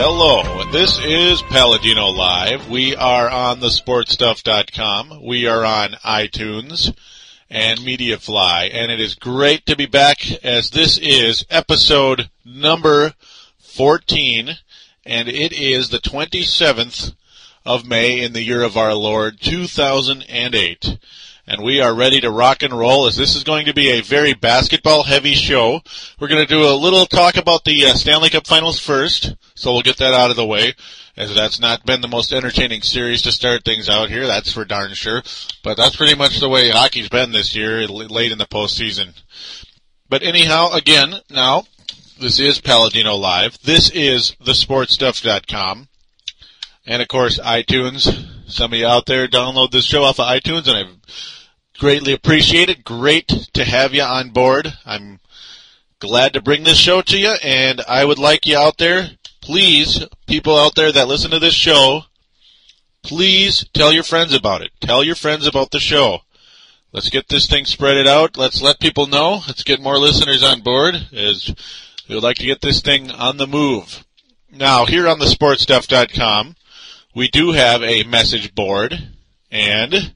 Hello. This is Paladino Live. We are on the sportstuff.com. We are on iTunes and MediaFly, and it is great to be back as this is episode number 14, and it is the 27th of May in the year of our Lord 2008 and we are ready to rock and roll as this is going to be a very basketball heavy show. We're going to do a little talk about the uh, Stanley Cup Finals first, so we'll get that out of the way, as that's not been the most entertaining series to start things out here, that's for darn sure. But that's pretty much the way hockey's been this year, late in the postseason. But anyhow, again, now, this is Paladino Live. This is thesportstuff.com. And of course, iTunes. Some of you out there download this show off of iTunes, and I've greatly appreciate it. Great to have you on board. I'm glad to bring this show to you, and I would like you out there, please, people out there that listen to this show, please tell your friends about it. Tell your friends about the show. Let's get this thing spread it out. Let's let people know. Let's get more listeners on board as we would like to get this thing on the move. Now, here on the sportstuff.com, we do have a message board and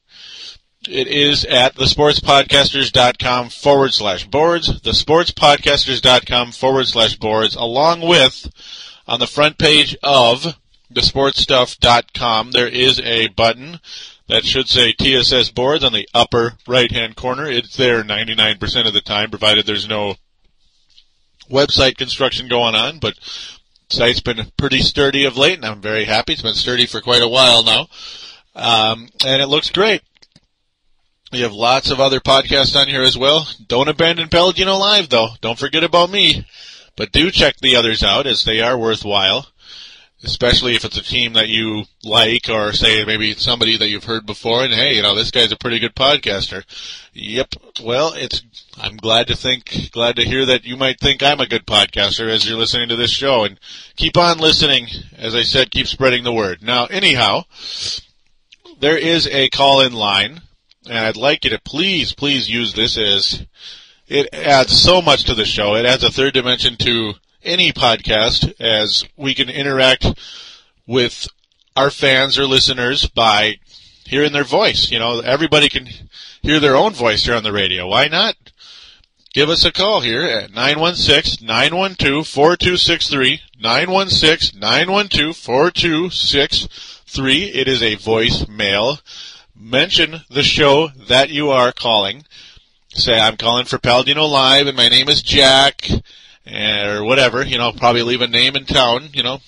it is at thesportspodcasters.com forward slash boards, thesportspodcasters.com forward slash boards, along with on the front page of thesportstuff.com, there is a button that should say TSS boards on the upper right hand corner. It's there 99% of the time, provided there's no website construction going on, but site's been pretty sturdy of late and I'm very happy. It's been sturdy for quite a while now. Um, and it looks great. We have lots of other podcasts on here as well. Don't abandon Paladino Live though. Don't forget about me. But do check the others out as they are worthwhile. Especially if it's a team that you like or say maybe it's somebody that you've heard before and hey, you know, this guy's a pretty good podcaster. Yep. Well, it's, I'm glad to think, glad to hear that you might think I'm a good podcaster as you're listening to this show and keep on listening. As I said, keep spreading the word. Now, anyhow, there is a call in line and I'd like you to please, please use this as it adds so much to the show. It adds a third dimension to any podcast as we can interact with our fans or listeners by hearing their voice. You know, everybody can hear their own voice here on the radio. Why not? Give us a call here at 916-912-4263, 916-912-4263. It is a voicemail mention the show that you are calling. Say, I'm calling for Paladino Live and my name is Jack, or whatever, you know, probably leave a name in town, you know,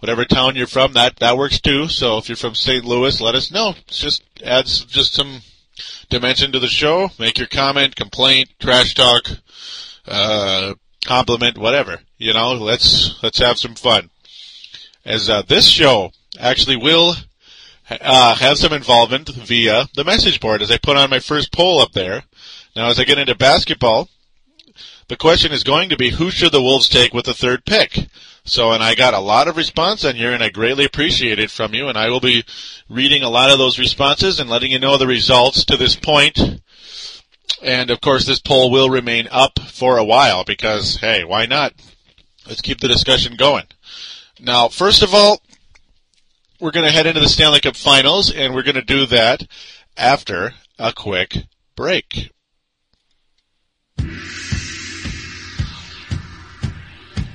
whatever town you're from, that, that works too. So if you're from St. Louis, let us know. It just adds just some dimension to the show. Make your comment, complaint, trash talk, uh, compliment, whatever. You know, let's, let's have some fun. As, uh, this show actually will uh, have some involvement via the message board as I put on my first poll up there. Now, as I get into basketball, the question is going to be who should the Wolves take with the third pick? So, and I got a lot of response on here and I greatly appreciate it from you and I will be reading a lot of those responses and letting you know the results to this point. And of course this poll will remain up for a while because, hey, why not? Let's keep the discussion going. Now, first of all, we're going to head into the Stanley Cup Finals, and we're going to do that after a quick break.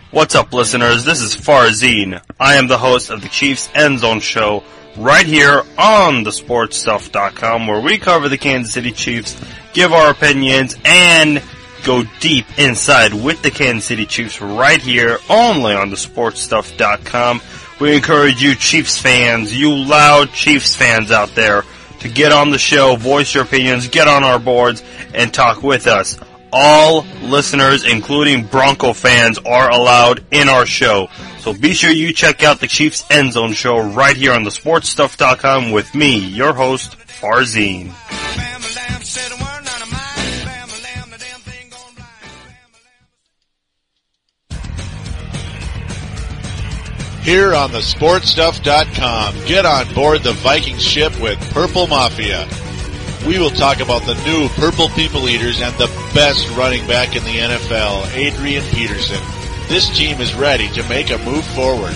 What's up, listeners? This is Farzine. I am the host of the Chiefs End Zone Show right here on thesportstuff.com where we cover the Kansas City Chiefs, give our opinions, and go deep inside with the Kansas City Chiefs right here only on thesportstuff.com. We encourage you Chiefs fans, you loud Chiefs fans out there, to get on the show, voice your opinions, get on our boards, and talk with us. All listeners, including Bronco fans, are allowed in our show. So be sure you check out the Chiefs End Zone show right here on thesportstuff.com with me, your host, Farzine. Here on the sportstuff.com. Get on board the Viking ship with Purple Mafia. We will talk about the new Purple People Eaters and the best running back in the NFL, Adrian Peterson. this team is ready to make a move forward.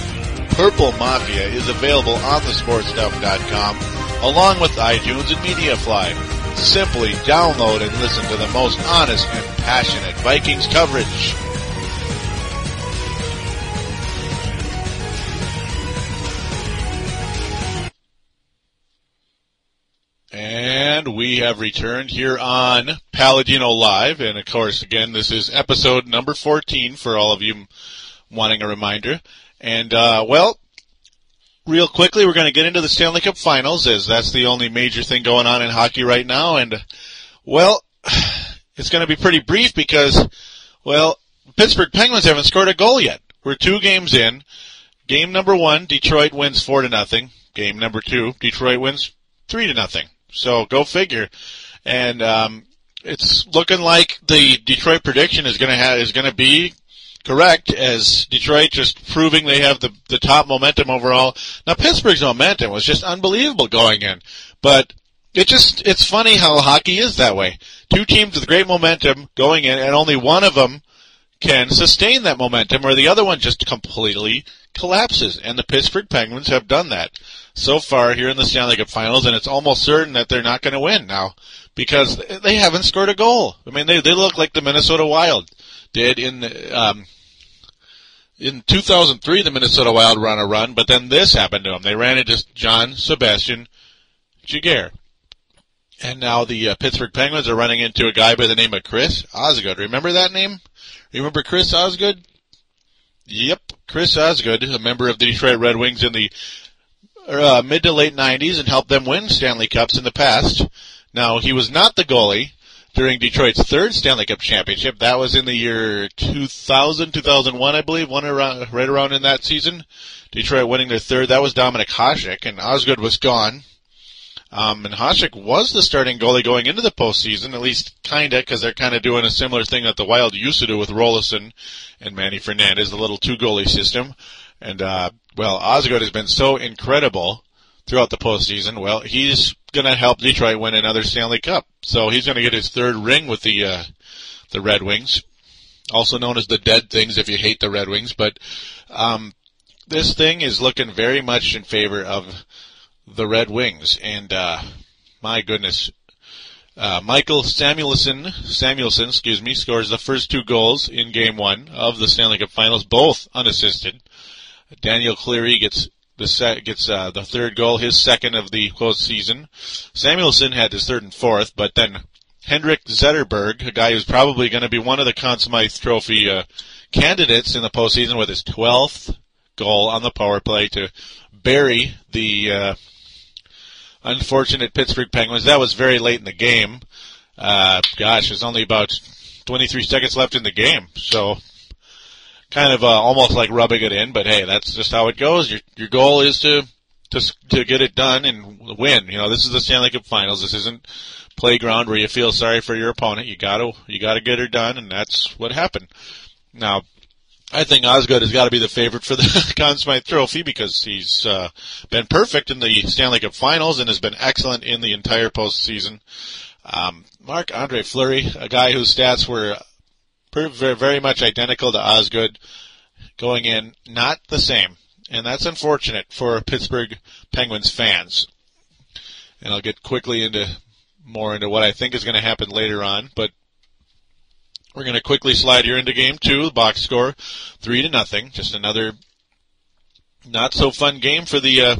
Purple Mafia is available on the thesportstuff.com along with iTunes and MediaFly. Simply download and listen to the most honest and passionate Vikings coverage. And we have returned here on Paladino Live. And of course, again, this is episode number 14 for all of you wanting a reminder. And, uh, well, real quickly, we're going to get into the Stanley Cup Finals, as that's the only major thing going on in hockey right now. And, well, it's going to be pretty brief because, well, Pittsburgh Penguins haven't scored a goal yet. We're two games in. Game number one, Detroit wins four to nothing. Game number two, Detroit wins three to nothing. So go figure. And um, it's looking like the Detroit prediction is going to have is going to be correct as Detroit just proving they have the the top momentum overall. Now Pittsburgh's momentum was just unbelievable going in, but it just it's funny how hockey is that way. Two teams with great momentum going in, and only one of them can sustain that momentum, or the other one just completely collapses. And the Pittsburgh Penguins have done that so far here in the Stanley Cup Finals, and it's almost certain that they're not going to win now because they haven't scored a goal. I mean, they they look like the Minnesota Wild did in um, in 2003. The Minnesota Wild ran a run, but then this happened to them. They ran into John Sebastian Giguere. And now the uh, Pittsburgh Penguins are running into a guy by the name of Chris Osgood. Remember that name? Remember Chris Osgood? Yep, Chris Osgood, a member of the Detroit Red Wings in the uh, mid to late 90s and helped them win Stanley Cups in the past. Now, he was not the goalie during Detroit's third Stanley Cup championship. That was in the year 2000, 2001, I believe, one around, right around in that season. Detroit winning their third. That was Dominik Hasek, and Osgood was gone. Um, and Hasek was the starting goalie going into the postseason, at least kinda, because they're kind of doing a similar thing that the Wild used to do with Roloson and Manny Fernandez, the little two goalie system. And uh, well, Osgood has been so incredible throughout the postseason. Well, he's going to help Detroit win another Stanley Cup, so he's going to get his third ring with the uh, the Red Wings, also known as the Dead Things if you hate the Red Wings. But um, this thing is looking very much in favor of the Red Wings. And uh, my goodness, uh, Michael Samuelsson, Samuelsson, excuse me, scores the first two goals in Game One of the Stanley Cup Finals, both unassisted. Daniel Cleary gets the gets uh, the third goal, his second of the postseason. Samuelsson had his third and fourth, but then Henrik Zetterberg, a guy who's probably going to be one of the Conn Smythe Trophy uh, candidates in the postseason, with his 12th goal on the power play to bury the uh, unfortunate Pittsburgh Penguins. That was very late in the game. Uh, gosh, there's only about 23 seconds left in the game, so kind of uh, almost like rubbing it in. But hey, that's just how it goes. Your your goal is to to to get it done and win. You know, this is the Stanley Cup Finals. This isn't playground where you feel sorry for your opponent. You gotta you gotta get her done, and that's what happened. Now, I think Osgood has got to be the favorite for the Conn Smythe Trophy because he's uh, been perfect in the Stanley Cup Finals and has been excellent in the entire postseason. Um, Marc Andre Fleury, a guy whose stats were very much identical to Osgood, going in not the same, and that's unfortunate for Pittsburgh Penguins fans. And I'll get quickly into more into what I think is going to happen later on, but we're going to quickly slide here into game two. The box score, three to nothing. Just another not so fun game for the uh,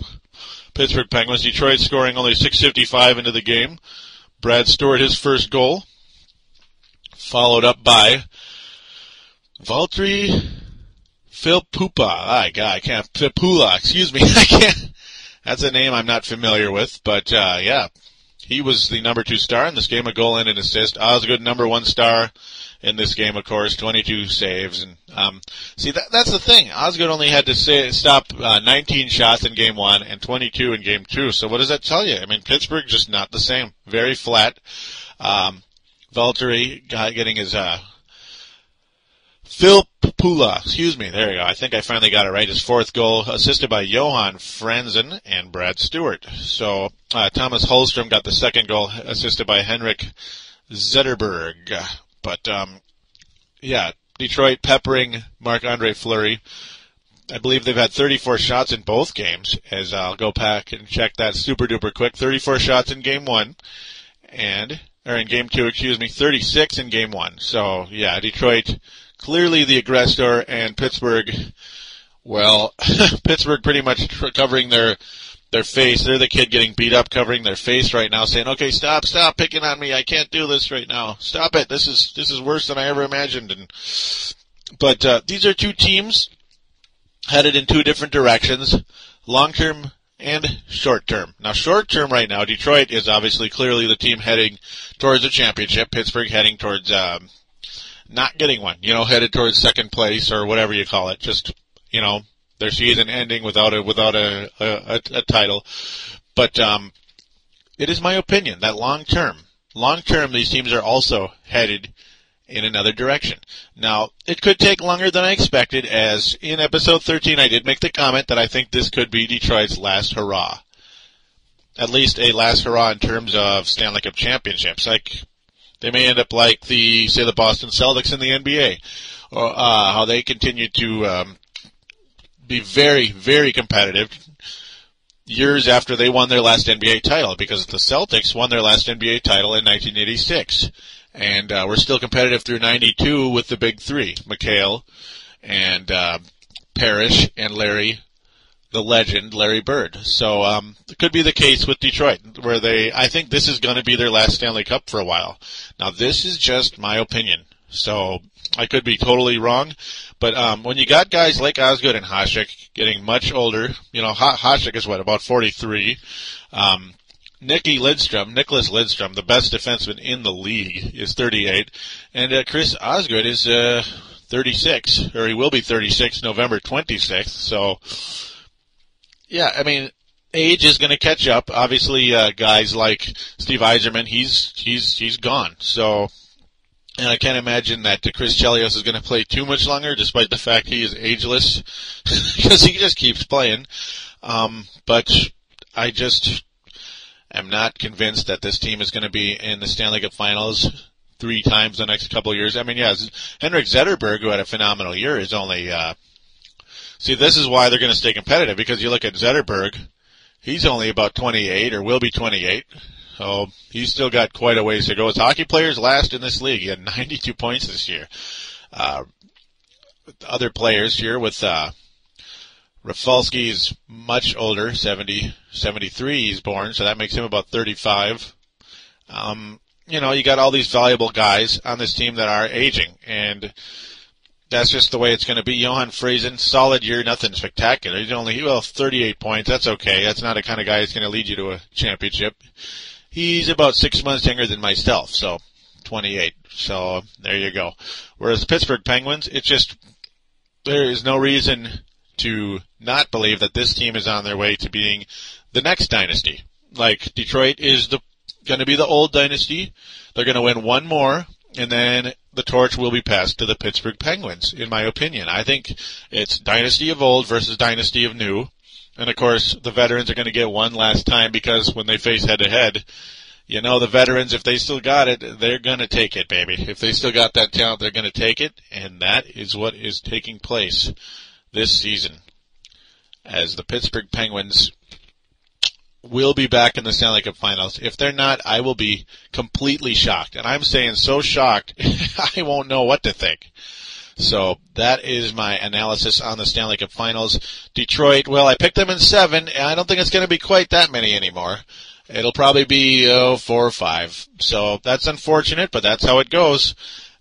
Pittsburgh Penguins. Detroit scoring only 6:55 into the game. Brad Stuart his first goal, followed up by Valtteri Filppula. I God, I can't Filppula. Excuse me, I can't. That's a name I'm not familiar with, but uh, yeah, he was the number two star in this game, a goal and an assist. Osgood, number one star in this game, of course, 22 saves. And um, see, that, that's the thing. Osgood only had to say, stop uh, 19 shots in game one and 22 in game two. So what does that tell you? I mean, Pittsburgh just not the same. Very flat. Um, Valtteri got, getting his uh, Phil Pula, excuse me, there you go. I think I finally got it right. His fourth goal, assisted by Johan Franzen and Brad Stuart. So uh, Thomas Holmstrom got the second goal, assisted by Henrik Zetterberg. But um, yeah, Detroit peppering Marc Andre Fleury. I believe they've had 34 shots in both games, as I'll go back and check that super duper quick. 34 shots in game one, and, or in game two, excuse me, 36 in game one. So, yeah, Detroit clearly the aggressor, and Pittsburgh, well, Pittsburgh pretty much covering their their face. They're the kid getting beat up, covering their face right now, saying, "Okay, stop, stop picking on me. I can't do this right now. Stop it. This is this is worse than I ever imagined." And but uh, these are two teams headed in two different directions, long term and short term. Now, short term right now, Detroit is obviously clearly the team heading towards a championship. Pittsburgh heading towards um, not getting one. You know, headed towards second place or whatever you call it. Just you know, their season ending without a without a a, a title. But um, it is my opinion that long term, long term, these teams are also headed in another direction. Now, it could take longer than I expected, as in episode 13 I did make the comment that I think this could be Detroit's last hurrah. At least a last hurrah in terms of Stanley Cup championships. Like, they may end up like the, say the Boston Celtics in the NBA, or, uh, how they continue to, um, be very, very competitive years after they won their last NBA title because the Celtics won their last NBA title in 1986. And uh, we're still competitive through 92 with the big three, McHale and uh, Parish and Larry, the legend, Larry Bird. So um, it could be the case with Detroit, where they, I think this is going to be their last Stanley Cup for a while. Now this is just my opinion. So I could be totally wrong, but um, when you got guys like Osgood and Hasek getting much older, you know, Hasek is what about 43. Um, Nicky Lidstrom, Nicklas Lidstrom, the best defenseman in the league, is 38, and uh, Chris Osgood is uh, 36, or he will be 36 November 26th. So, yeah, I mean, age is going to catch up. Obviously, uh, guys like Steve Yzerman, he's he's he's gone. So, and I can't imagine that Chris Chelios is going to play too much longer, despite the fact he is ageless, because he just keeps playing. Um, but I just am not convinced that this team is going to be in the Stanley Cup Finals three times the next couple of years. I mean, yeah, Henrik Zetterberg, who had a phenomenal year, is only. Uh, see, this is why they're going to stay competitive because you look at Zetterberg, he's only about 28 or will be 28. So he's still got quite a ways to go. His hockey players last in this league. He had 92 points this year. Uh, other players here with uh, Rafalski is much older, 70, 73 he's born, so that makes him about 35. Um, you know, you got all these valuable guys on this team that are aging, and that's just the way it's going to be. Johan Friesen, solid year, nothing spectacular. He's only, well, 38 points. That's okay. That's not a kind of guy that's going to lead you to a championship. He's about six months younger than myself, so 28. So there you go. Whereas the Pittsburgh Penguins, it's just, there is no reason to not believe that this team is on their way to being the next dynasty. Like Detroit is the going to be the old dynasty. They're going to win one more, and then the torch will be passed to the Pittsburgh Penguins. In my opinion, I think it's dynasty of old versus dynasty of new. And of course, the veterans are going to get one last time because when they face head to head, you know, the veterans, if they still got it, they're going to take it, baby. If they still got that talent, they're going to take it. And that is what is taking place this season as the Pittsburgh Penguins will be back in the Stanley Cup Finals. If they're not, I will be completely shocked. And I'm saying so shocked, I won't know what to think. So that is my analysis on the Stanley Cup Finals. Detroit, well, I picked them in seven, and I don't think it's going to be quite that many anymore. It'll probably be oh, four or five. So that's unfortunate, but that's how it goes.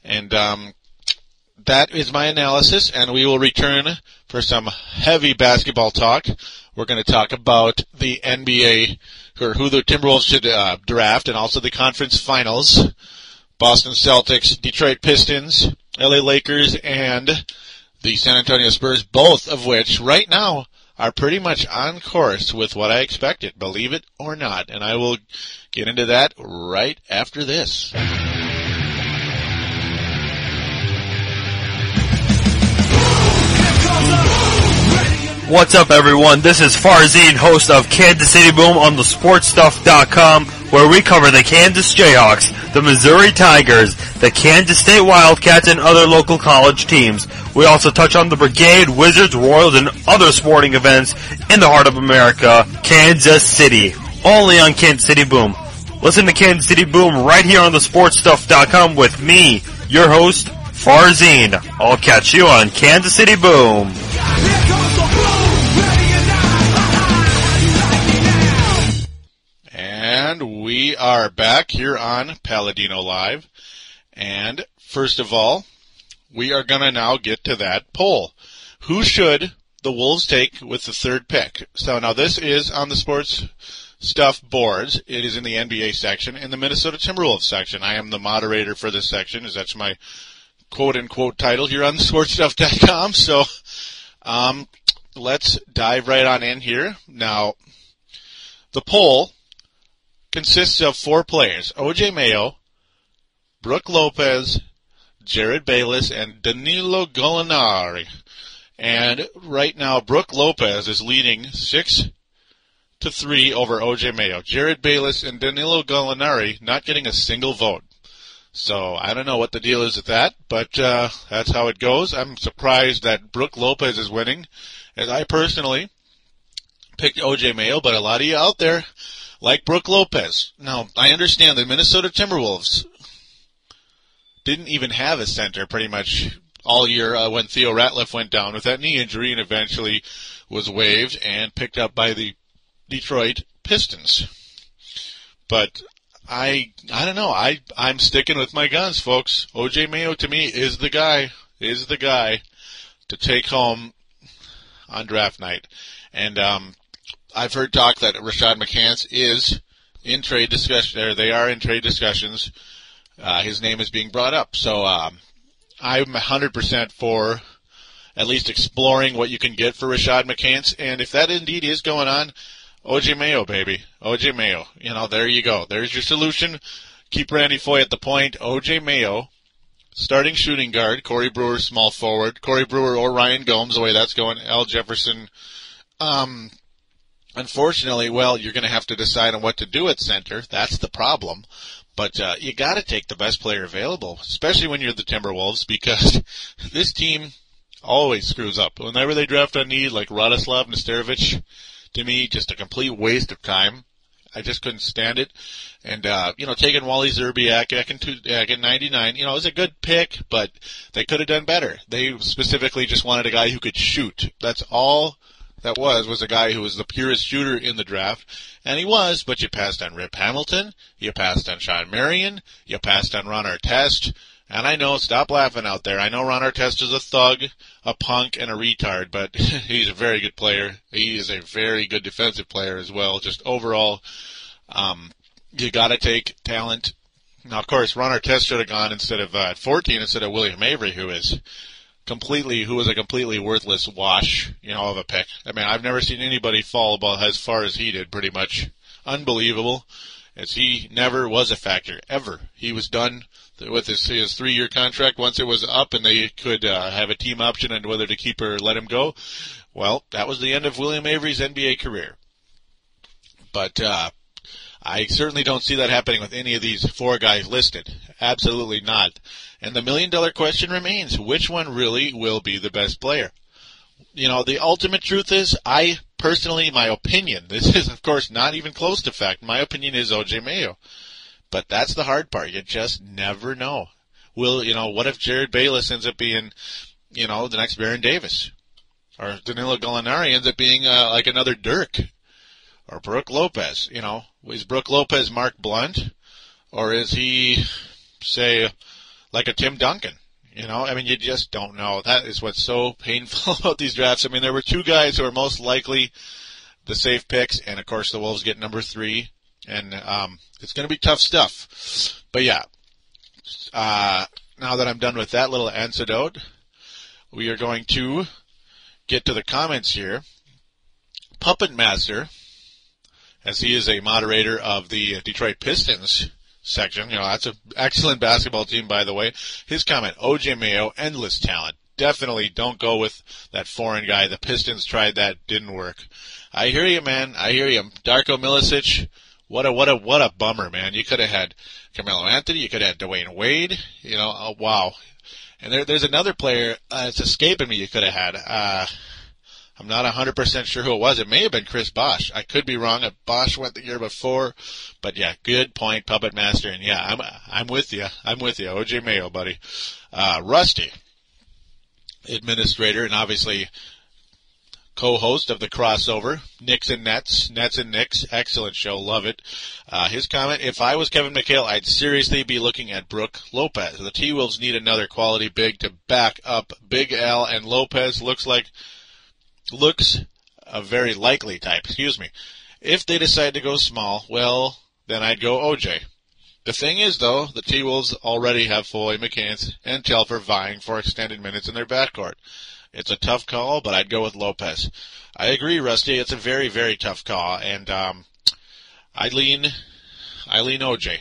And um, that is my analysis, and we will return for some heavy basketball talk. We're going to talk about the NBA, or who the Timberwolves should uh, draft, and also the conference finals. Boston Celtics, Detroit Pistons, LA Lakers, and the San Antonio Spurs, both of which right now are pretty much on course with what I expected, believe it or not. And I will get into that right after this. What's up, everyone? This is Farzine, host of Kansas City Boom on the SportsStuff.com, where we cover the Kansas Jayhawks, the Missouri Tigers, the Kansas State Wildcats, and other local college teams. We also touch on the Brigade, Wizards, Royals, and other sporting events in the heart of America, Kansas City. Only on Kansas City Boom. Listen to Kansas City Boom right here on the SportsStuff.com with me, your host, Farzine. I'll catch you on Kansas City Boom. We are back here on Paladino Live. And first of all, we are going to now get to that poll. Who should the Wolves take with the third pick? So now this is on the sports stuff boards. It is in the NBA section, in the Minnesota Timberwolves section. I am the moderator for this section, as that's my quote unquote title here on the sportstuff.com. So, um, let's dive right on in here. Now, the poll consists of four players OJ Mayo, Brook Lopez, Jerryd Bayless, and Danilo Gallinari. And right now, Brook Lopez is leading six to three over OJ Mayo. Jerryd Bayless and Danilo Gallinari not getting a single vote. So I don't know what the deal is with that, but uh, that's how it goes. I'm surprised that Brook Lopez is winning, as I personally picked OJ Mayo, but a lot of you out there like Brook Lopez. Now I understand the Minnesota Timberwolves didn't even have a center pretty much all year uh, when Theo Ratliff went down with that knee injury and eventually was waived and picked up by the Detroit Pistons. But I I don't know. I I'm sticking with my guns, folks. OJ Mayo to me is the guy is the guy to take home on draft night. And um I've heard talk that Rashad McCants is in trade discussion or they are in trade discussions. Uh, his name is being brought up. So um I'm 100% for at least exploring what you can get for Rashad McCants. And if that indeed is going on, OJ Mayo, baby. OJ Mayo. You know, there you go. There's your solution. Keep Randy Foye at the point. OJ Mayo, starting shooting guard. Corey Brewer, small forward. Corey Brewer or Ryan Gomes, the way that's going. Al Jefferson. Um, unfortunately, well, you're going to have to decide on what to do at center. That's the problem. But uh, you got to take the best player available, especially when you're the Timberwolves, because this team always screws up. Whenever they draft on need, like Radoslav Nesterovic, to me just a complete waste of time. I just couldn't stand it. And, uh, you know, taking Wally Szczerbiak back in, two, back in 99, you know, it was a good pick, but they could have done better. They specifically just wanted a guy who could shoot. That's all that was, was a guy who was the purest shooter in the draft. And he was, but you passed on Rip Hamilton, you passed on Shawn Marion, you passed on Ron Artest, and I know, stop laughing out there. I know Ron Artest is a thug, a punk, and a retard, but he's a very good player. He is a very good defensive player as well. Just overall, um, you gotta take talent. Now, of course, Ron Artest should have gone instead of, uh, at 14 instead of William Avery, who is completely, who was a completely worthless wash, you know, of a pick. I mean, I've never seen anybody fall about as far as he did, pretty much. Unbelievable. As he never was a factor, ever. He was done with his, his three year contract once it was up and they could uh, have a team option on whether to keep or let him go. Well, that was the end of William Avery's NBA career. But uh, I certainly don't see that happening with any of these four guys listed. Absolutely not. And the million dollar question remains, which one really will be the best player? You know, the ultimate truth is, I personally, my opinion, this is of course not even close to fact, my opinion is OJ Mayo. But that's the hard part. You just never know. Will, you know, what if Jerryd Bayless ends up being, you know, the next Baron Davis? Or Danilo Gallinari ends up being uh, like another Dirk? Or Brook Lopez, you know? Is Brook Lopez Mark Blount? Or is he, say, like a Tim Duncan? You know, I mean, you just don't know. That is what's so painful about these drafts. I mean, there were two guys who are most likely the safe picks, and of course the Wolves get number three and um, it's going to be tough stuff. But yeah, uh, now that I'm done with that little anecdote, we are going to get to the comments here. Puppet Master, as he is a moderator of the Detroit Pistons section, you know, that's an excellent basketball team, by the way. His comment, OJ Mayo, endless talent, definitely don't go with that foreign guy. The Pistons tried that, didn't work. I hear you, man. I hear you. Darko Milicic, what a what a what a bummer, man. You could have had Carmelo Anthony, you could have had Dwyane Wade. You know, oh, wow. And there, there's another player. Uh, it's escaping me. You could have had. Uh, I'm not 100% sure who it was. It may have been Chris Bosh. I could be wrong. Bosh went the year before, but yeah, good point, Puppet Master. And yeah, I'm I'm with you. I'm with you, OJ Mayo, buddy. Uh, Rusty, administrator, and obviously co-host of the crossover, Knicks and Nets, Nets and Knicks, excellent show, love it. Uh, his comment, if I was Kevin McHale, I'd seriously be looking at Brook Lopez. The T-Wolves need another quality big to back up Big Al, and Lopez looks like looks a very likely type. Excuse me. If they decide to go small, well, then I'd go OJ. The thing is, though, the T-Wolves already have Foye, McCants, and Telfair vying for extended minutes in their backcourt. It's a tough call, but I'd go with Lopez. I agree, Rusty. It's a very, very tough call, and um, I lean, I lean OJ.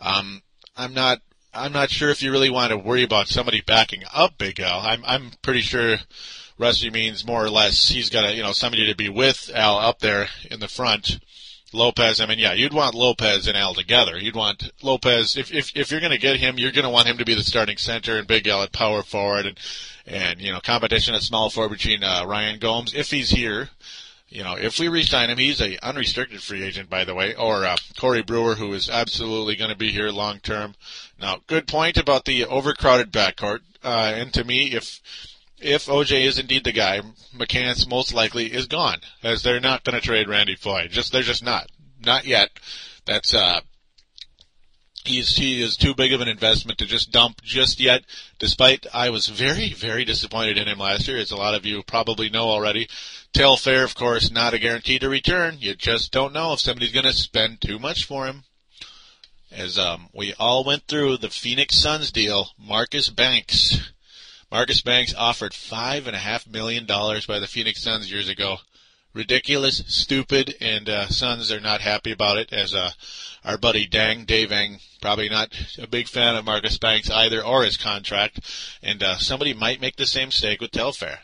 Um, I'm not, I'm not sure if you really want to worry about somebody backing up Big Al. I'm, I'm pretty sure Rusty means more or less he's got a, you know, somebody to be with Al up there in the front. Lopez, I mean, yeah, you'd want Lopez and Al together. You'd want Lopez, if, if, if you're going to get him, you're going to want him to be the starting center and Big Al at power forward and, and, you know, competition at small forward between, uh, Ryan Gomes, if he's here. You know, if we re-sign him, he's a unrestricted free agent, by the way, or, uh, Corey Brewer, who is absolutely going to be here long term. Now, good point about the overcrowded backcourt. Uh, and to me, if, if OJ is indeed the guy, McCants most likely is gone, as they're not going to trade Randy Foye. Just they're just not, not yet. That's uh, he's he is too big of an investment to just dump just yet. Despite I was very very disappointed in him last year, as a lot of you probably know already. Telfair, of course, not a guarantee to return. You just don't know if somebody's going to spend too much for him. As um, we all went through the Phoenix Suns deal, Marcus Banks Marcus Banks offered five and a half million dollars by the Phoenix Suns years ago. Ridiculous, stupid, and uh, Suns are not happy about it. As uh, our buddy Dang Davang, probably not a big fan of Marcus Banks either or his contract, and uh, somebody might make the same mistake with Telfair.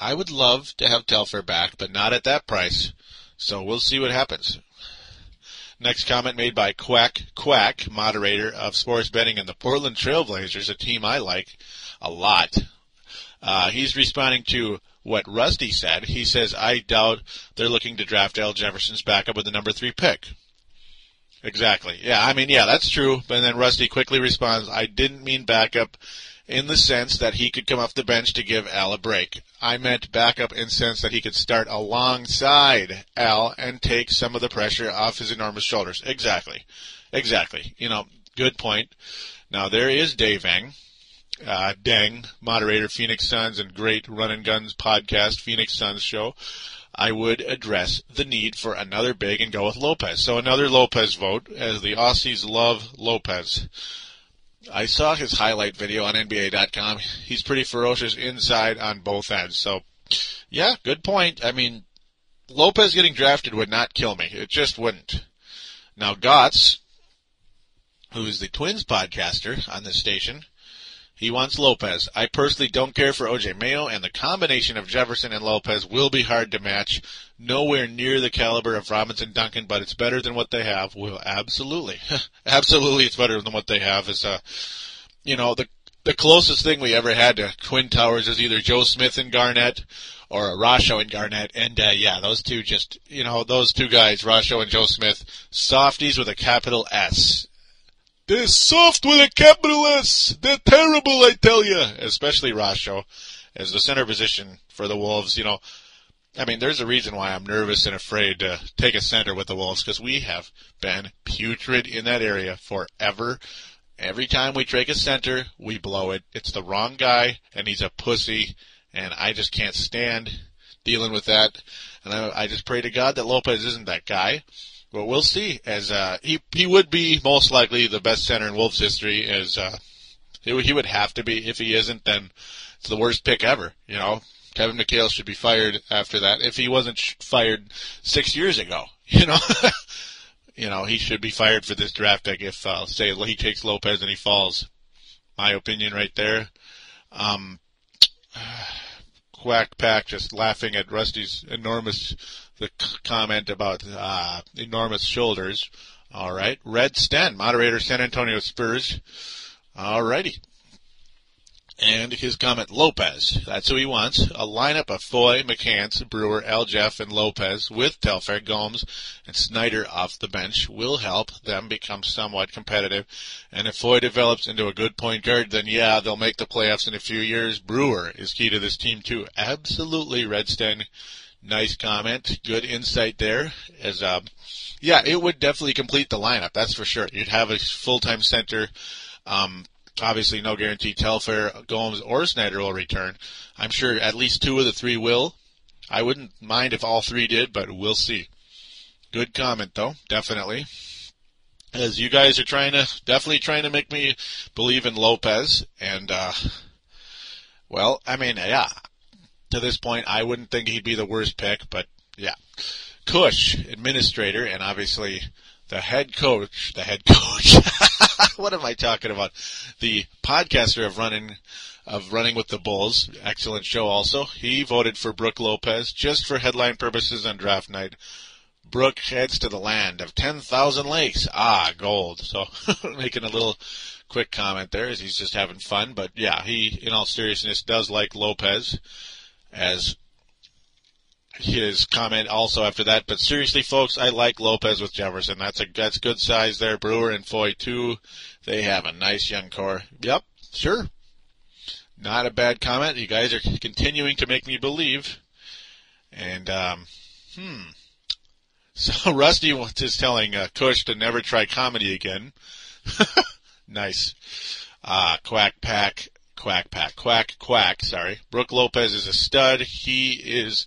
I would love to have Telfair back, but not at that price. So we'll see what happens. Next comment made by Quack Quack, moderator of sports betting and the Portland Trailblazers, a team I like a lot. Uh, he's responding to what Rusty said. He says, I doubt they're looking to draft Al Jefferson's backup with the number three pick. Exactly. Yeah, I mean, yeah, that's true. But then Rusty quickly responds, I didn't mean backup in the sense that he could come off the bench to give Al a break. I meant backup in sense that he could start alongside Al and take some of the pressure off his enormous shoulders. Exactly. Exactly. You know, good point. Now there is Dave uh, Deng, moderator Phoenix Suns and great Run and Guns podcast, Phoenix Suns show. I would address the need for another big and go with Lopez. So another Lopez vote as the Aussies love Lopez. I saw his highlight video on NBA.com. He's pretty ferocious inside on both ends. So, yeah, good point. I mean, Lopez getting drafted would not kill me. It just wouldn't. Now, Gotts, who is the Twins podcaster on this station, he wants Lopez. I personally don't care for OJ Mayo, and the combination of Jefferson and Lopez will be hard to match. Nowhere near the caliber of Robinson Duncan, but it's better than what they have. Well, absolutely. absolutely it's better than what they have. Is uh you know, the the closest thing we ever had to Twin Towers is either Joe Smith and Garnett or Rasho and Garnett. And uh, yeah, those two just you know those two guys, Rasho and Joe Smith, softies with a capital S. They're soft with a capital S. They're terrible, I tell you. Especially Rasho as the center position for the Wolves. You know, I mean, there's a reason why I'm nervous and afraid to take a center with the Wolves because we have been putrid in that area forever. Every time we take a center, we blow it. It's the wrong guy, and he's a pussy, and I just can't stand dealing with that. And I, I just pray to God that Lopez isn't that guy. Well, we'll see. As uh, he he would be most likely the best center in Wolves history. As uh, he, he would have to be. If he isn't, then it's the worst pick ever. You know, Kevin McHale should be fired after that. If he wasn't fired six years ago, you know, you know he should be fired for this draft pick. If uh, say he takes Lopez and he falls, my opinion right there. Um, Quack Pack just laughing at Rusty's enormous the comment about uh, enormous shoulders. All right, Red Sten, moderator, San Antonio Spurs. All righty. And his comment, Lopez. That's who he wants. A lineup of Foye, McCants, Brewer, Aljeff, and Lopez with Telfair, Gomes, and Snyder off the bench will help them become somewhat competitive. And if Foye develops into a good point guard, then yeah, they'll make the playoffs in a few years. Brewer is key to this team too. Absolutely, Redsten. Nice comment. Good insight there. As uh, yeah, it would definitely complete the lineup. That's for sure. You'd have a full-time center. Um, obviously, no guarantee Telfair, Gomes, or Snyder will return. I'm sure at least two of the three will. I wouldn't mind if all three did, but we'll see. Good comment though, definitely. As you guys are trying to, definitely trying to make me believe in Lopez, and uh, well, I mean, yeah, to this point, I wouldn't think he'd be the worst pick, but yeah. Cush, administrator, and obviously the head coach, the head coach. what am I talking about? The podcaster of running, of running with the Bulls. Excellent show also. He voted for Brook Lopez just for headline purposes on draft night. Brook heads to the land of 10,000 lakes. Ah, gold. So making a little quick comment there as he's just having fun. But yeah, he, in all seriousness, does like Lopez as his comment also after that. But seriously, folks, I like Lopez with Jefferson. That's a that's good size there. Brewer and Foye too. They have a nice young core. Yep, sure. Not a bad comment. You guys are continuing to make me believe. And um, hmm. So Rusty is telling uh, Cush to never try comedy again. nice. Uh, quack pack, quack pack, quack quack. Sorry. Brook Lopez is a stud. He is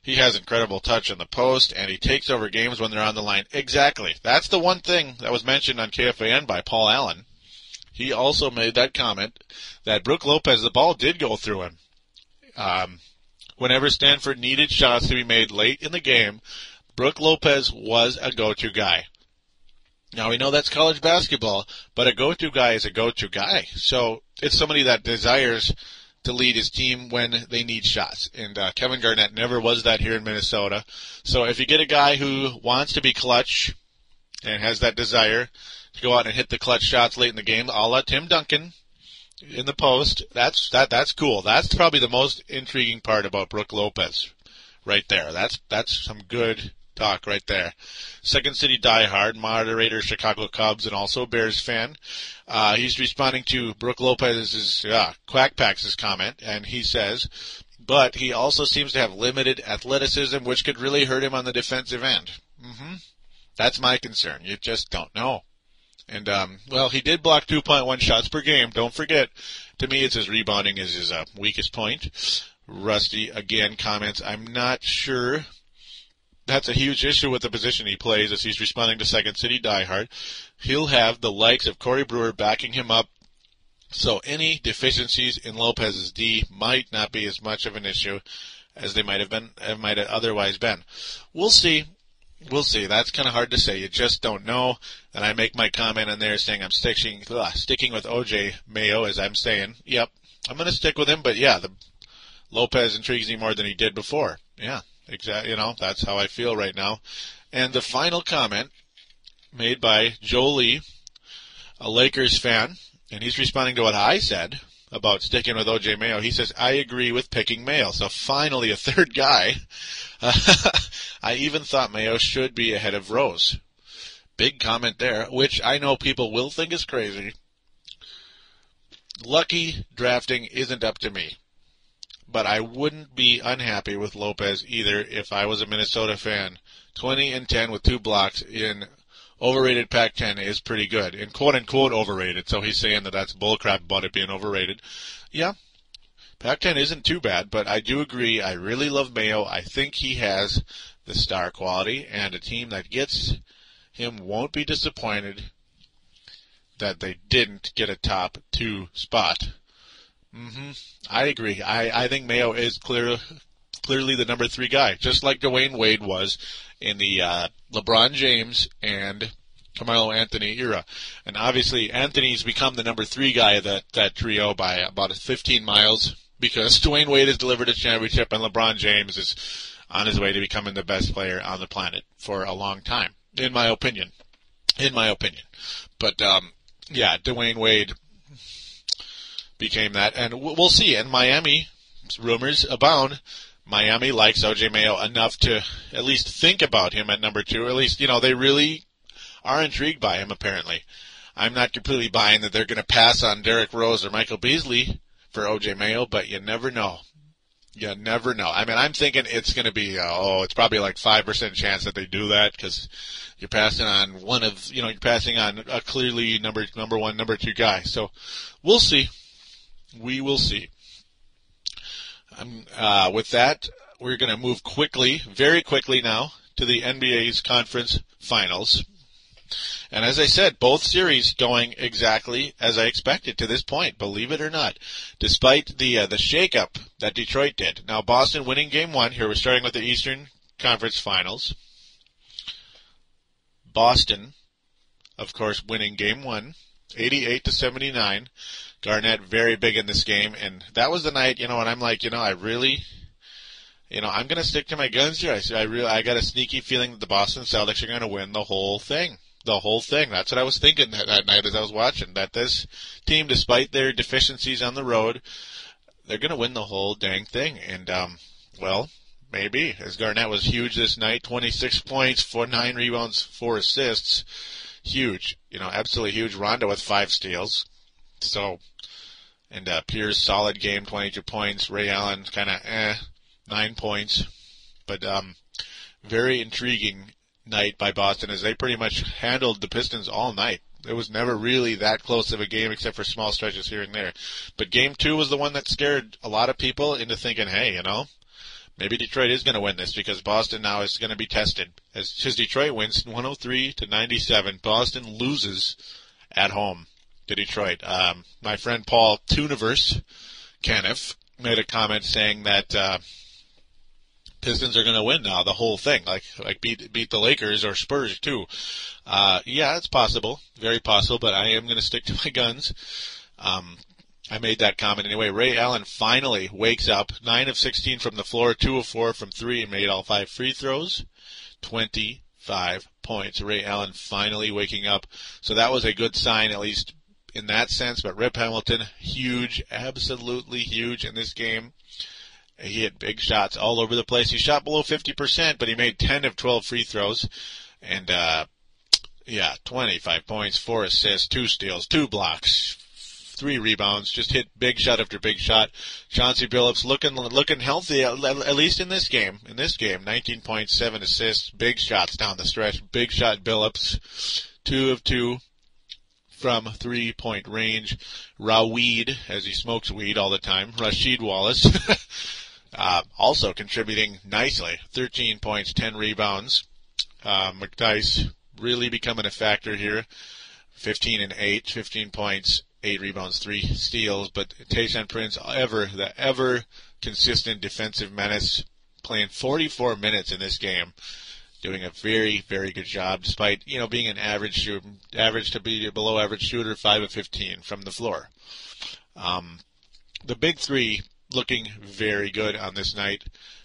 he has incredible touch in the post, and he takes over games when they're on the line. Exactly. That's the one thing that was mentioned on KFAN by Paul Allen. He also made that comment that Brook Lopez, the ball did go through him. Um, whenever Stanford needed shots to be made late in the game, Brook Lopez was a go-to guy. Now we know that's college basketball, but a go-to guy is a go-to guy. So it's somebody that desires to lead his team when they need shots. And uh, Kevin Garnett never was that here in Minnesota. So if you get a guy who wants to be clutch and has that desire to go out and hit the clutch shots late in the game, I'll let Tim Duncan in the post. That's that that's cool. That's probably the most intriguing part about Brook Lopez, right there. That's that's some good talk right there. Second City diehard, moderator, Chicago Cubs, and also Bears fan. Uh, he's responding to Brook Lopez's uh, Quack comment, and he says, but he also seems to have limited athleticism, which could really hurt him on the defensive end. Mm-hmm. That's my concern. You just don't know. And um, well, he did block 2.1 shots per game. Don't forget. To me, it's his rebounding is his uh, weakest point. Rusty again comments, I'm not sure that's a huge issue with the position he plays as he's responding to Second City diehard. He'll have the likes of Corey Brewer backing him up. So any deficiencies in Lopez's D might not be as much of an issue as they might have been, uh, might have otherwise been. We'll see. We'll see. That's kind of hard to say. You just don't know. And I make my comment in there saying I'm sticking, ugh, sticking with OJ Mayo as I'm saying. Yep. I'm going to stick with him, but yeah, the Lopez intrigues me more than he did before. Yeah. Exactly. You know, that's how I feel right now. And the final comment made by Jolie, a Lakers fan, and he's responding to what I said about sticking with OJ Mayo. He says, I agree with picking Mayo. So finally a third guy. I even thought Mayo should be ahead of Rose. Big comment there, which I know people will think is crazy. Lucky drafting isn't up to me but I wouldn't be unhappy with Lopez either if I was a Minnesota fan. 20 and 10 with two blocks in overrated Pac-10 is pretty good, and quote unquote overrated. So he's saying that that's bullcrap about it being overrated. Yeah, Pac-10 isn't too bad, but I do agree. I really love Mayo. I think he has the star quality, and a team that gets him won't be disappointed that they didn't get a top two spot hmm I agree. I, I think Mayo is clear, clearly the number three guy, just like Dwyane Wade was in the uh, LeBron James and Carmelo Anthony era. And obviously, Anthony's become the number three guy of that, that trio by about 15 miles because Dwyane Wade has delivered a championship and LeBron James is on his way to becoming the best player on the planet for a long time, in my opinion. In my opinion. But, um, yeah, Dwyane Wade became that, and we'll see. In Miami, rumors abound. Miami likes OJ Mayo enough to at least think about him at number two. At least, you know, they really are intrigued by him, apparently. I'm not completely buying that they're going to pass on Derrick Rose or Michael Beasley for OJ Mayo, but you never know. You never know. I mean, I'm thinking it's going to be, uh, oh, it's probably like 5% chance that they do that because you're passing on one of, you know, you're passing on a clearly number, number one, number two guy. So we'll see. We will see. Um, uh, with that, we're going to move quickly, very quickly now, to the NBA's conference finals. And as I said, both series going exactly as I expected to this point, believe it or not, despite the uh, the shakeup that Detroit did. Now Boston winning game one. Here we're starting with the Eastern Conference Finals. Boston, of course, winning game one, 88 to 79. Garnett very big in this game, and that was the night, you know, and I'm like, you know, I really, you know, I'm gonna stick to my guns here. I I really, I got a sneaky feeling that the Boston Celtics are gonna win the whole thing the whole thing. That's what I was thinking that, that night as I was watching. That this team, despite their deficiencies on the road, they're to win the whole dang thing. And um, well, maybe as Garnett was huge this night, 26 points, four nine rebounds, four assists, huge. You know, absolutely huge. Rondo with five steals. So, and uh, Pierce solid game, 22 points. Ray Allen kind of eh, nine points, but um, very intriguing night by Boston as they pretty much handled the Pistons all night. It was never really that close of a game except for small stretches here and there. But game two was the one that scared a lot of people into thinking, hey, you know, maybe Detroit is going to win this because Boston now is going to be tested. As, as Detroit wins 103 to 97, Boston loses at home to Detroit. Um, my friend Paul Tuniverse, Kenneth, made a comment saying that, uh, Pistons are going to win now, the whole thing, like like beat beat the Lakers or Spurs too. Uh, yeah, it's possible, very possible, but I am going to stick to my guns. Um, I made that comment anyway. Ray Allen finally wakes up, nine of sixteen from the floor, two of four from three, and made all five free throws. Twenty-five points. Ray Allen finally waking up, so that was a good sign, at least in that sense. But Rip Hamilton, huge, absolutely huge in this game. He hit big shots all over the place. He shot below 50%, but he made 10 of 12 free throws. And, uh, yeah, 25 points, 4 assists, 2 steals, 2 blocks, 3 rebounds. Just hit big shot after big shot. Chauncey Billups looking, looking healthy, at least in this game. In this game, 19.7 assists, big shots down the stretch. Big shot Billups. 2 of 2 from three point range. Raweed, as he smokes weed all the time. Rasheed Wallace. Uh, also contributing nicely, 13 points, 10 rebounds. Uh, McDyess really becoming a factor here, 15 and 8, 15 points, 8 rebounds, 3 steals. But Tayshaun Prince, ever, the ever consistent defensive menace, playing 44 minutes in this game, doing a very, very good job, despite, you know, being an average shooter, average to be a below average shooter, 5 of 15 from the floor. Um, the big three looking very good on this night.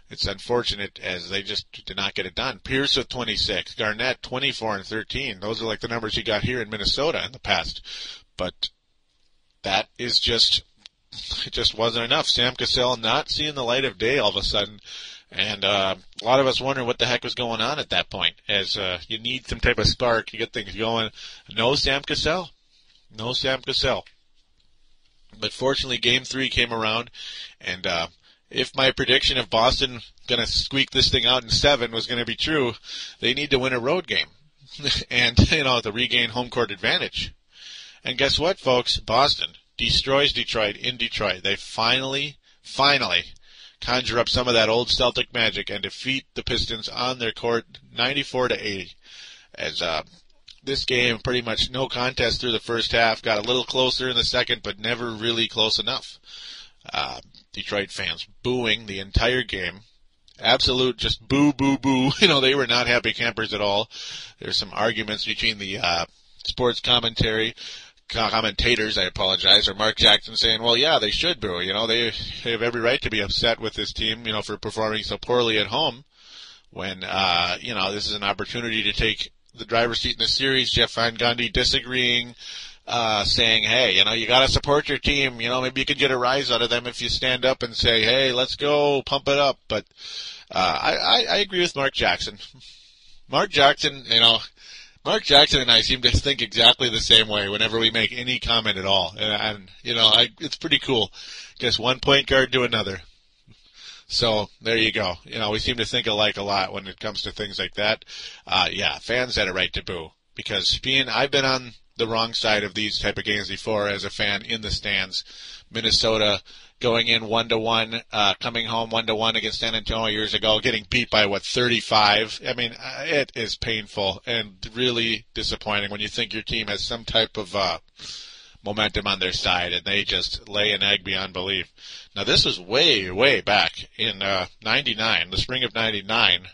It's unfortunate as they just did not get it done. Pierce with 26, Garnett 24 and 13. Those are like the numbers he got here in Minnesota in the past. But that is just it just wasn't enough. Sam Cassell not seeing the light of day all of a sudden. And uh, a lot of us wondering what the heck was going on at that point. As uh, you need some type of spark, you get things going. No Sam Cassell. No Sam Cassell. But fortunately, Game Three came around, and uh, if my prediction of Boston going to squeak this thing out in seven was going to be true, they need to win a road game, and you know to regain home court advantage. And guess what, folks? Boston destroys Detroit in Detroit. They finally, finally conjure up some of that old Celtic magic and defeat the Pistons on their court, 94 to 80. As uh, this game pretty much no contest through the first half. Got a little closer in the second, but never really close enough. Uh, Detroit fans booing the entire game. absolute just boo, boo, boo. You know, they were not happy campers at all. There's some arguments between the uh, sports commentary commentators, I apologize, or Mark Jackson saying, well, yeah, they should boo. You know, they, have every right to be upset with this team, you know, for performing so poorly at home when, uh, you know, this is an opportunity to take the driver's seat in the series. Jeff Van Gundy disagreeing, uh, saying, hey, you know, you gotta support your team. You know, maybe you could get a rise out of them if you stand up and say, hey, let's go, pump it up. But, uh, I, I, I agree with Mark Jackson. Mark Jackson, you know, Mark Jackson and I seem to think exactly the same way whenever we make any comment at all. And, and you know, I, it's pretty cool. Guess one point guard to another. So there you go. You know, we seem to think alike a lot when it comes to things like that. Uh, yeah, fans had a right to boo because being, I've been on the wrong side of these type of games before as a fan in the stands. Minnesota going in one to one, uh, coming home one to one against San Antonio years ago, getting beat by what 35. I mean, uh, it is painful and really disappointing when you think your team has some type of uh, momentum on their side and they just lay an egg beyond belief. Now this was way, way back in uh, '99, the spring of '99.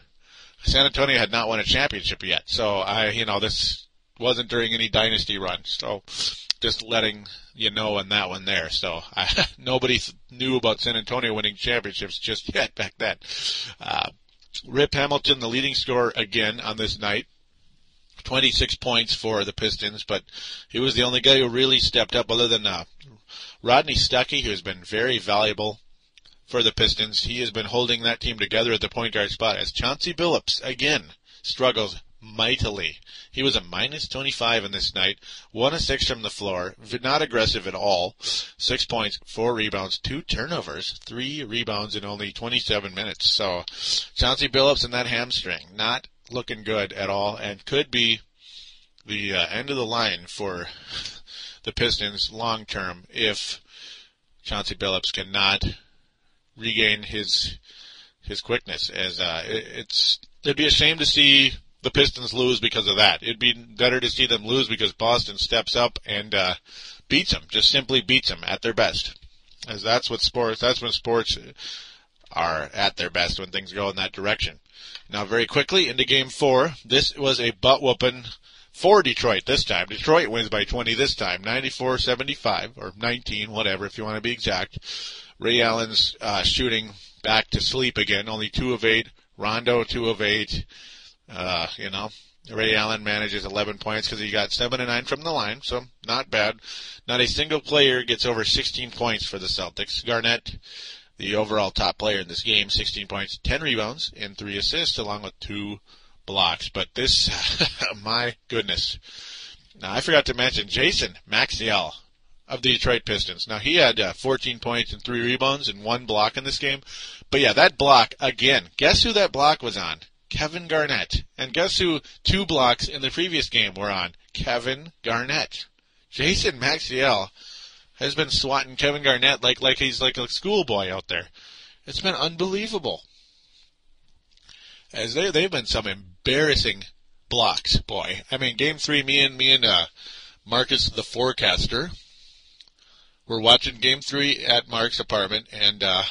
San Antonio had not won a championship yet, so I, you know, this wasn't during any dynasty run. So just letting you know on that one there. So I, nobody knew about San Antonio winning championships just yet back then. Uh, Rip Hamilton, the leading scorer again on this night. 26 points for the Pistons, but he was the only guy who really stepped up other than uh, Rodney Stuckey, who has been very valuable for the Pistons. He has been holding that team together at the point guard spot as Chauncey Billups again struggles mightily. He was a minus 25 in this night, one of six from the floor, not aggressive at all. Six points, four rebounds, two turnovers, three rebounds in only 27 minutes. So Chauncey Billups and that hamstring, not looking good at all, and could be the uh, end of the line for the Pistons long term if Chauncey Billups cannot regain his his quickness. As uh, it, it's it'd be a shame to see the Pistons lose because of that. It'd be better to see them lose because Boston steps up and uh, beats them, just simply beats them at their best. As that's what sports, that's when sports are at their best when things go in that direction. Now, very quickly into Game Four. This was a butt whooping for Detroit this time. Detroit wins by 20 this time, 94-75 or 19, whatever, if you want to be exact. Ray Allen's uh, shooting back to sleep again, only two of eight. Rondo two of eight. Uh, you know, Ray Allen manages 11 points because he got 7 and 9 from the line, so not bad. Not a single player gets over 16 points for the Celtics. Garnett, the overall top player in this game, 16 points, 10 rebounds, and 3 assists, along with 2 blocks. But this, my goodness. Now, I forgot to mention Jason Maxiell of the Detroit Pistons. Now, he had uh, 14 points and 3 rebounds and 1 block in this game. But yeah, that block, again, guess who that block was on? Kevin Garnett. And guess who two blocks in the previous game were on? Kevin Garnett. Jason Maxiell has been swatting Kevin Garnett like like he's like a schoolboy out there. It's been unbelievable. As they they've been some embarrassing blocks, boy. I mean, game three, me and me and uh, Marcus the forecaster were watching game three at Mark's apartment, and uh,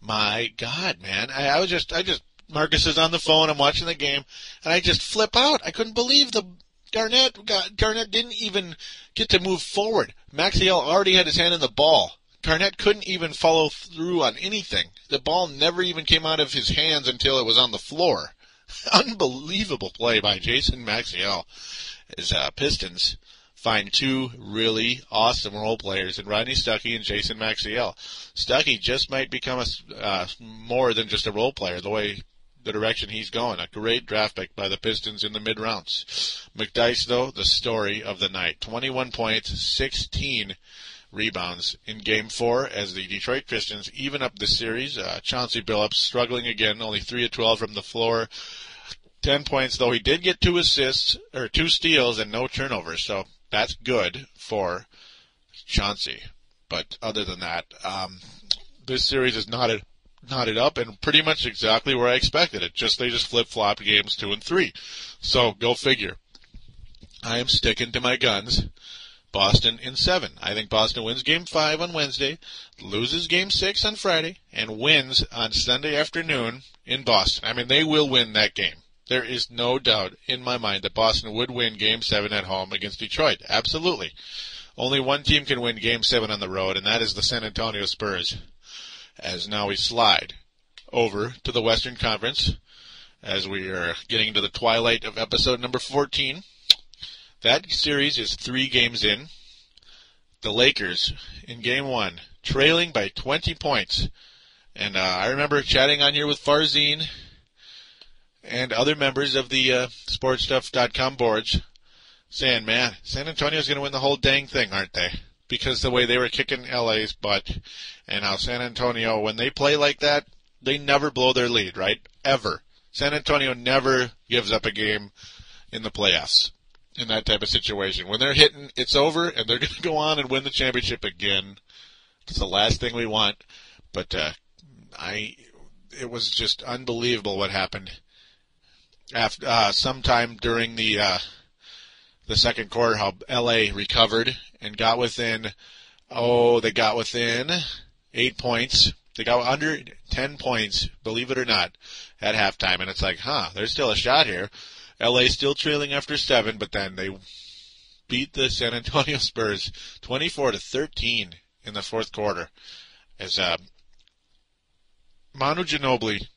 my God, man, I, I was just I just Marcus is on the phone. I'm watching the game, and I just flip out. I couldn't believe the Garnett. Garnett didn't even get to move forward. Maxiell already had his hand in the ball. Garnett couldn't even follow through on anything. The ball never even came out of his hands until it was on the floor. Unbelievable play by Jason Maxiell. His uh, Pistons find two really awesome role players in Rodney Stuckey and Jason Maxiell. Stuckey just might become a, uh, more than just a role player the way the direction he's going. A great draft pick by the Pistons in the mid rounds. McDyess, though, the story of the night. 21 points, 16 rebounds in game four as the Detroit Pistons even up the series. Uh, Chauncey Billups struggling again, only 3 of 12 from the floor. 10 points, though he did get two assists, or two steals and no turnovers, so that's good for Chauncey. But other than that, um, this series is not a knotted up and pretty much exactly where I expected it. Just they just flip flopped games two and three. So go figure. I am sticking to my guns. Boston in seven. I think Boston wins game five on Wednesday, loses game six on Friday, and wins on Sunday afternoon in Boston. I mean, they will win that game. There is no doubt in my mind that Boston would win game seven at home against Detroit. Absolutely. Only one team can win game seven on the road, and that is the San Antonio Spurs. As now we slide over to the Western Conference as we are getting into the twilight of episode number 14. That series is three games in. The Lakers in game one, trailing by 20 points. And uh, I remember chatting on here with Farzine and other members of the uh, sportstuff.com boards saying, man, San Antonio's going to win the whole dang thing, aren't they? Because the way they were kicking LA's butt and how San Antonio, when they play like that, they never blow their lead, right? Ever. San Antonio never gives up a game in the playoffs in that type of situation. When they're hitting, it's over, and they're going to go on and win the championship again. It's the last thing we want. But uh, I, it was just unbelievable what happened. After uh, sometime during the uh, the second quarter, how LA recovered and got within. Oh, they got within eight points they got under 10 points, believe it or not, at halftime. And it's like, huh, there's still a shot here. LA still trailing after seven, but then they beat the San Antonio Spurs 24 to 13 in the fourth quarter. As uh, Manu Ginobili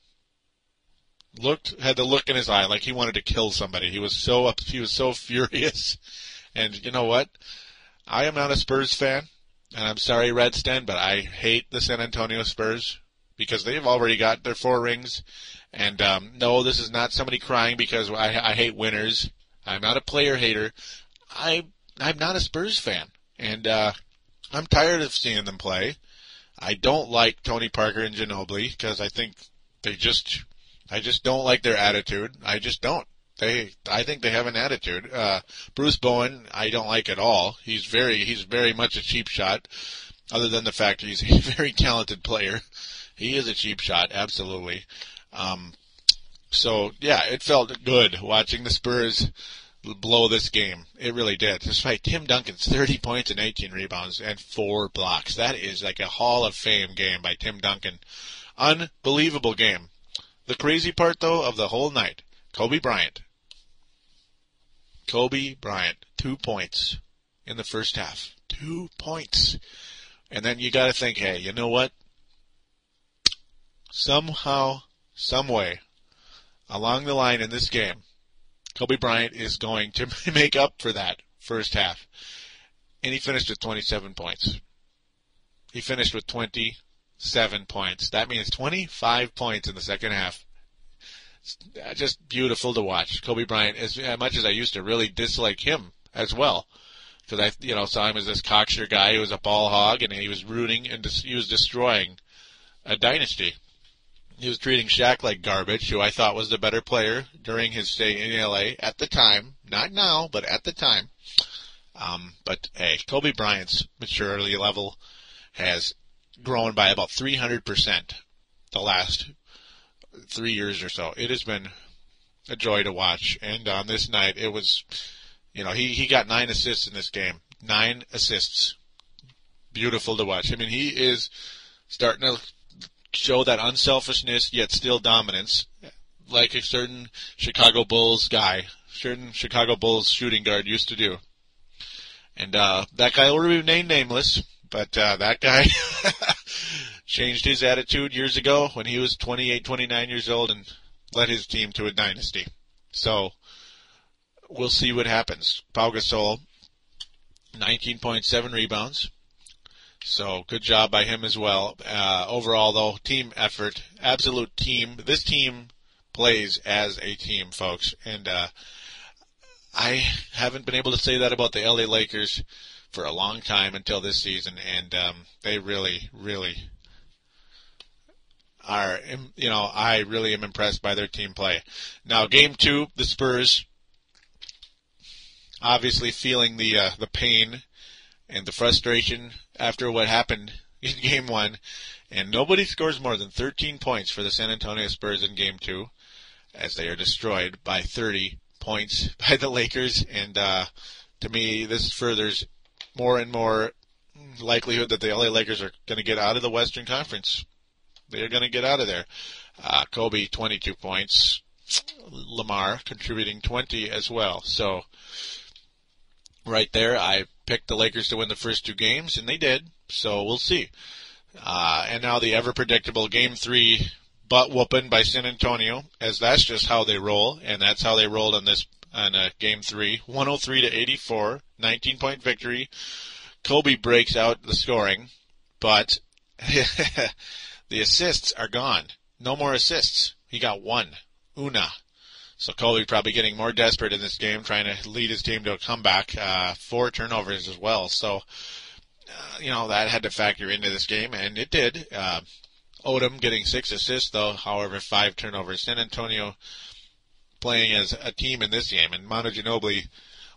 looked had the look in his eye like he wanted to kill somebody. He was so up, he was so furious. And you know what? I am not a Spurs fan. And I'm sorry, Redsten, but I hate the San Antonio Spurs because they've already got their four rings. And um, no, this is not somebody crying because I, I hate winners. I'm not a player hater. I I'm not a Spurs fan, and uh, I'm tired of seeing them play. I don't like Tony Parker and Ginobili because I think they just I just don't like their attitude. I just don't. They, I think they have an attitude. Uh, Bruce Bowen, I don't like at all. He's very, he's very much a cheap shot. Other than the fact he's a very talented player, he is a cheap shot, absolutely. Um, so yeah, it felt good watching the Spurs blow this game. It really did. Despite Tim Duncan's 30 points and 18 rebounds and four blocks. That is like a Hall of Fame game by Tim Duncan. Unbelievable game. The crazy part though of the whole night, Kobe Bryant Kobe Bryant, two points in the first half. Two points. And then you gotta think, hey, you know what? Somehow, some way, along the line in this game, Kobe Bryant is going to make up for that first half. And he finished with 27 points. He finished with 27 points. That means 25 points in the second half just beautiful to watch. Kobe Bryant, as, much as I used to really dislike him as well, because I, you know, saw him as this cocksure guy who was a ball hog, and he was rooting and he was destroying a dynasty. He was treating Shaq like garbage, who I thought was the better player during his stay in LA at the time. Not now, but at the time. Um, but hey, Kobe Bryant's maturity level has grown by about 300% the last three years or so. It has been a joy to watch. And on this night, it was, you know, he, he got nine assists in this game. Nine assists. Beautiful to watch. I mean, he is starting to show that unselfishness yet still dominance, like a certain Chicago Bulls guy, certain Chicago Bulls shooting guard used to do. And uh, that guy will remain nameless, but uh, that guy changed his attitude years ago when he was 28, 29 years old and led his team to a dynasty. So we'll see what happens. Pau Gasol, 19.7 rebounds. So good job by him as well. Uh, overall, though, team effort, absolute team. This team plays as a team, folks, and uh, I haven't been able to say that about the LA Lakers for a long time until this season, and um, they really, really are, you know, I really am impressed by their team play. Now, game two, the Spurs, obviously feeling the uh, the pain and the frustration after what happened in game one, and nobody scores more than 13 points for the San Antonio Spurs in game two, as they are destroyed by 30 points by the Lakers, and uh, to me, this furthers more and more likelihood that the LA Lakers are going to get out of the Western Conference. They're going to get out of there. Uh, Kobe, 22 points. Lamar contributing 20 as well. So, right there, I picked the Lakers to win the first two games, and they did. So we'll see. Uh, and now the ever predictable game three butt whooping by San Antonio, as that's just how they roll, and that's how they rolled on this on uh, game three, 103 to 84, 19 point victory. Kobe breaks out the scoring, but the assists are gone. No more assists. He got one. Una. So Kobe probably getting more desperate in this game, trying to lead his team to a comeback. Uh, four turnovers as well. So, uh, you know, that had to factor into this game, and it did. Uh, Odom getting six assists, though, however, five turnovers. San Antonio playing as a team in this game, and Manu Ginobili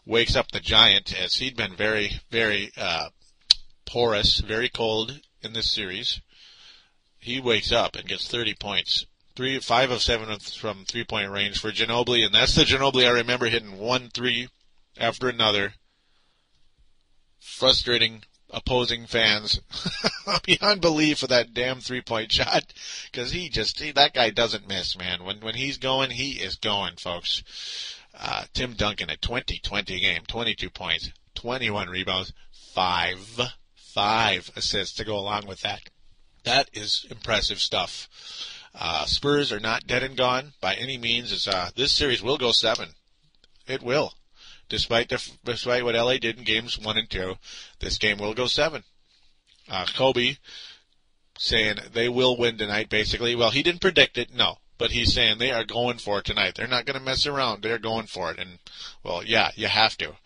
wakes up the giant as he'd been very, very uh, porous, very cold in this series. He wakes up and gets 30 points. Three, five of seven from three point range for Ginobili, and that's the Ginobili I remember hitting one three after another. Frustrating opposing fans beyond belief of that damn three point shot because he just he, that guy doesn't miss, man. When when he's going, he is going, folks. Uh, Tim Duncan, a 20-20 game, 22 points, 21 rebounds, five five assists to go along with that. That is impressive stuff. Uh, Spurs are not dead and gone by any means. Uh, this series will go seven, it will. Despite the, despite what LA did in games one and two, this game will go seven. Uh, Kobe saying they will win tonight. Basically, well, he didn't predict it, no, but he's saying they are going for it tonight. They're not going to mess around. They're going for it, and well, yeah, you have to.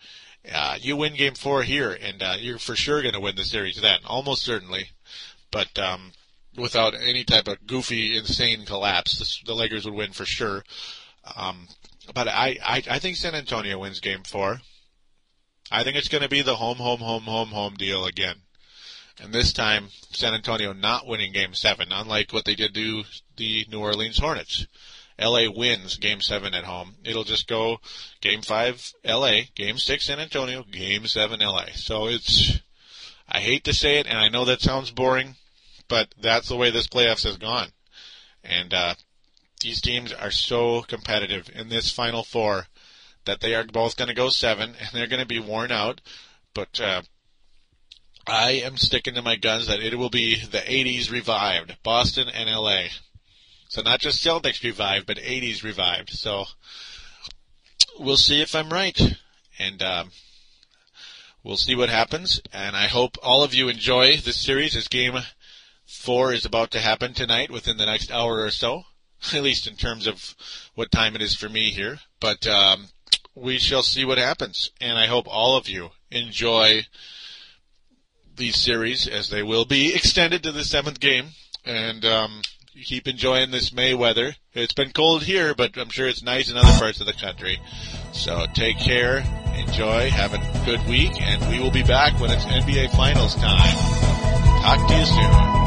Uh, you win game four here, and uh, you're for sure going to win the series then, almost certainly. But um, without any type of goofy, insane collapse, this, the Lakers would win for sure. Um, but I, I, I think San Antonio wins game four. I think it's going to be the home, home, home, home, home deal again. And this time, San Antonio not winning game seven, unlike what they did to the New Orleans Hornets. LA wins game seven at home. It'll just go game five LA, game six San Antonio, game seven LA. So it's, I hate to say it, and I know that sounds boring, but that's the way this playoffs has gone. And, uh, these teams are so competitive in this final four that they are both going to go seven and they're going to be worn out. But, uh, I am sticking to my guns that it will be the 80s revived, Boston and LA. So not just Celtics revived, but 80s revived. So we'll see if I'm right. And, um, we'll see what happens. And I hope all of you enjoy this series. This game four is about to happen tonight within the next hour or so, at least in terms of what time it is for me here. But, um, we shall see what happens. And I hope all of you enjoy these series as they will be extended to the seventh game. And, um, keep enjoying this May weather. It's been cold here, but I'm sure it's nice in other parts of the country. So take care, enjoy, have a good week, and we will be back when it's NBA Finals time. Talk to you soon.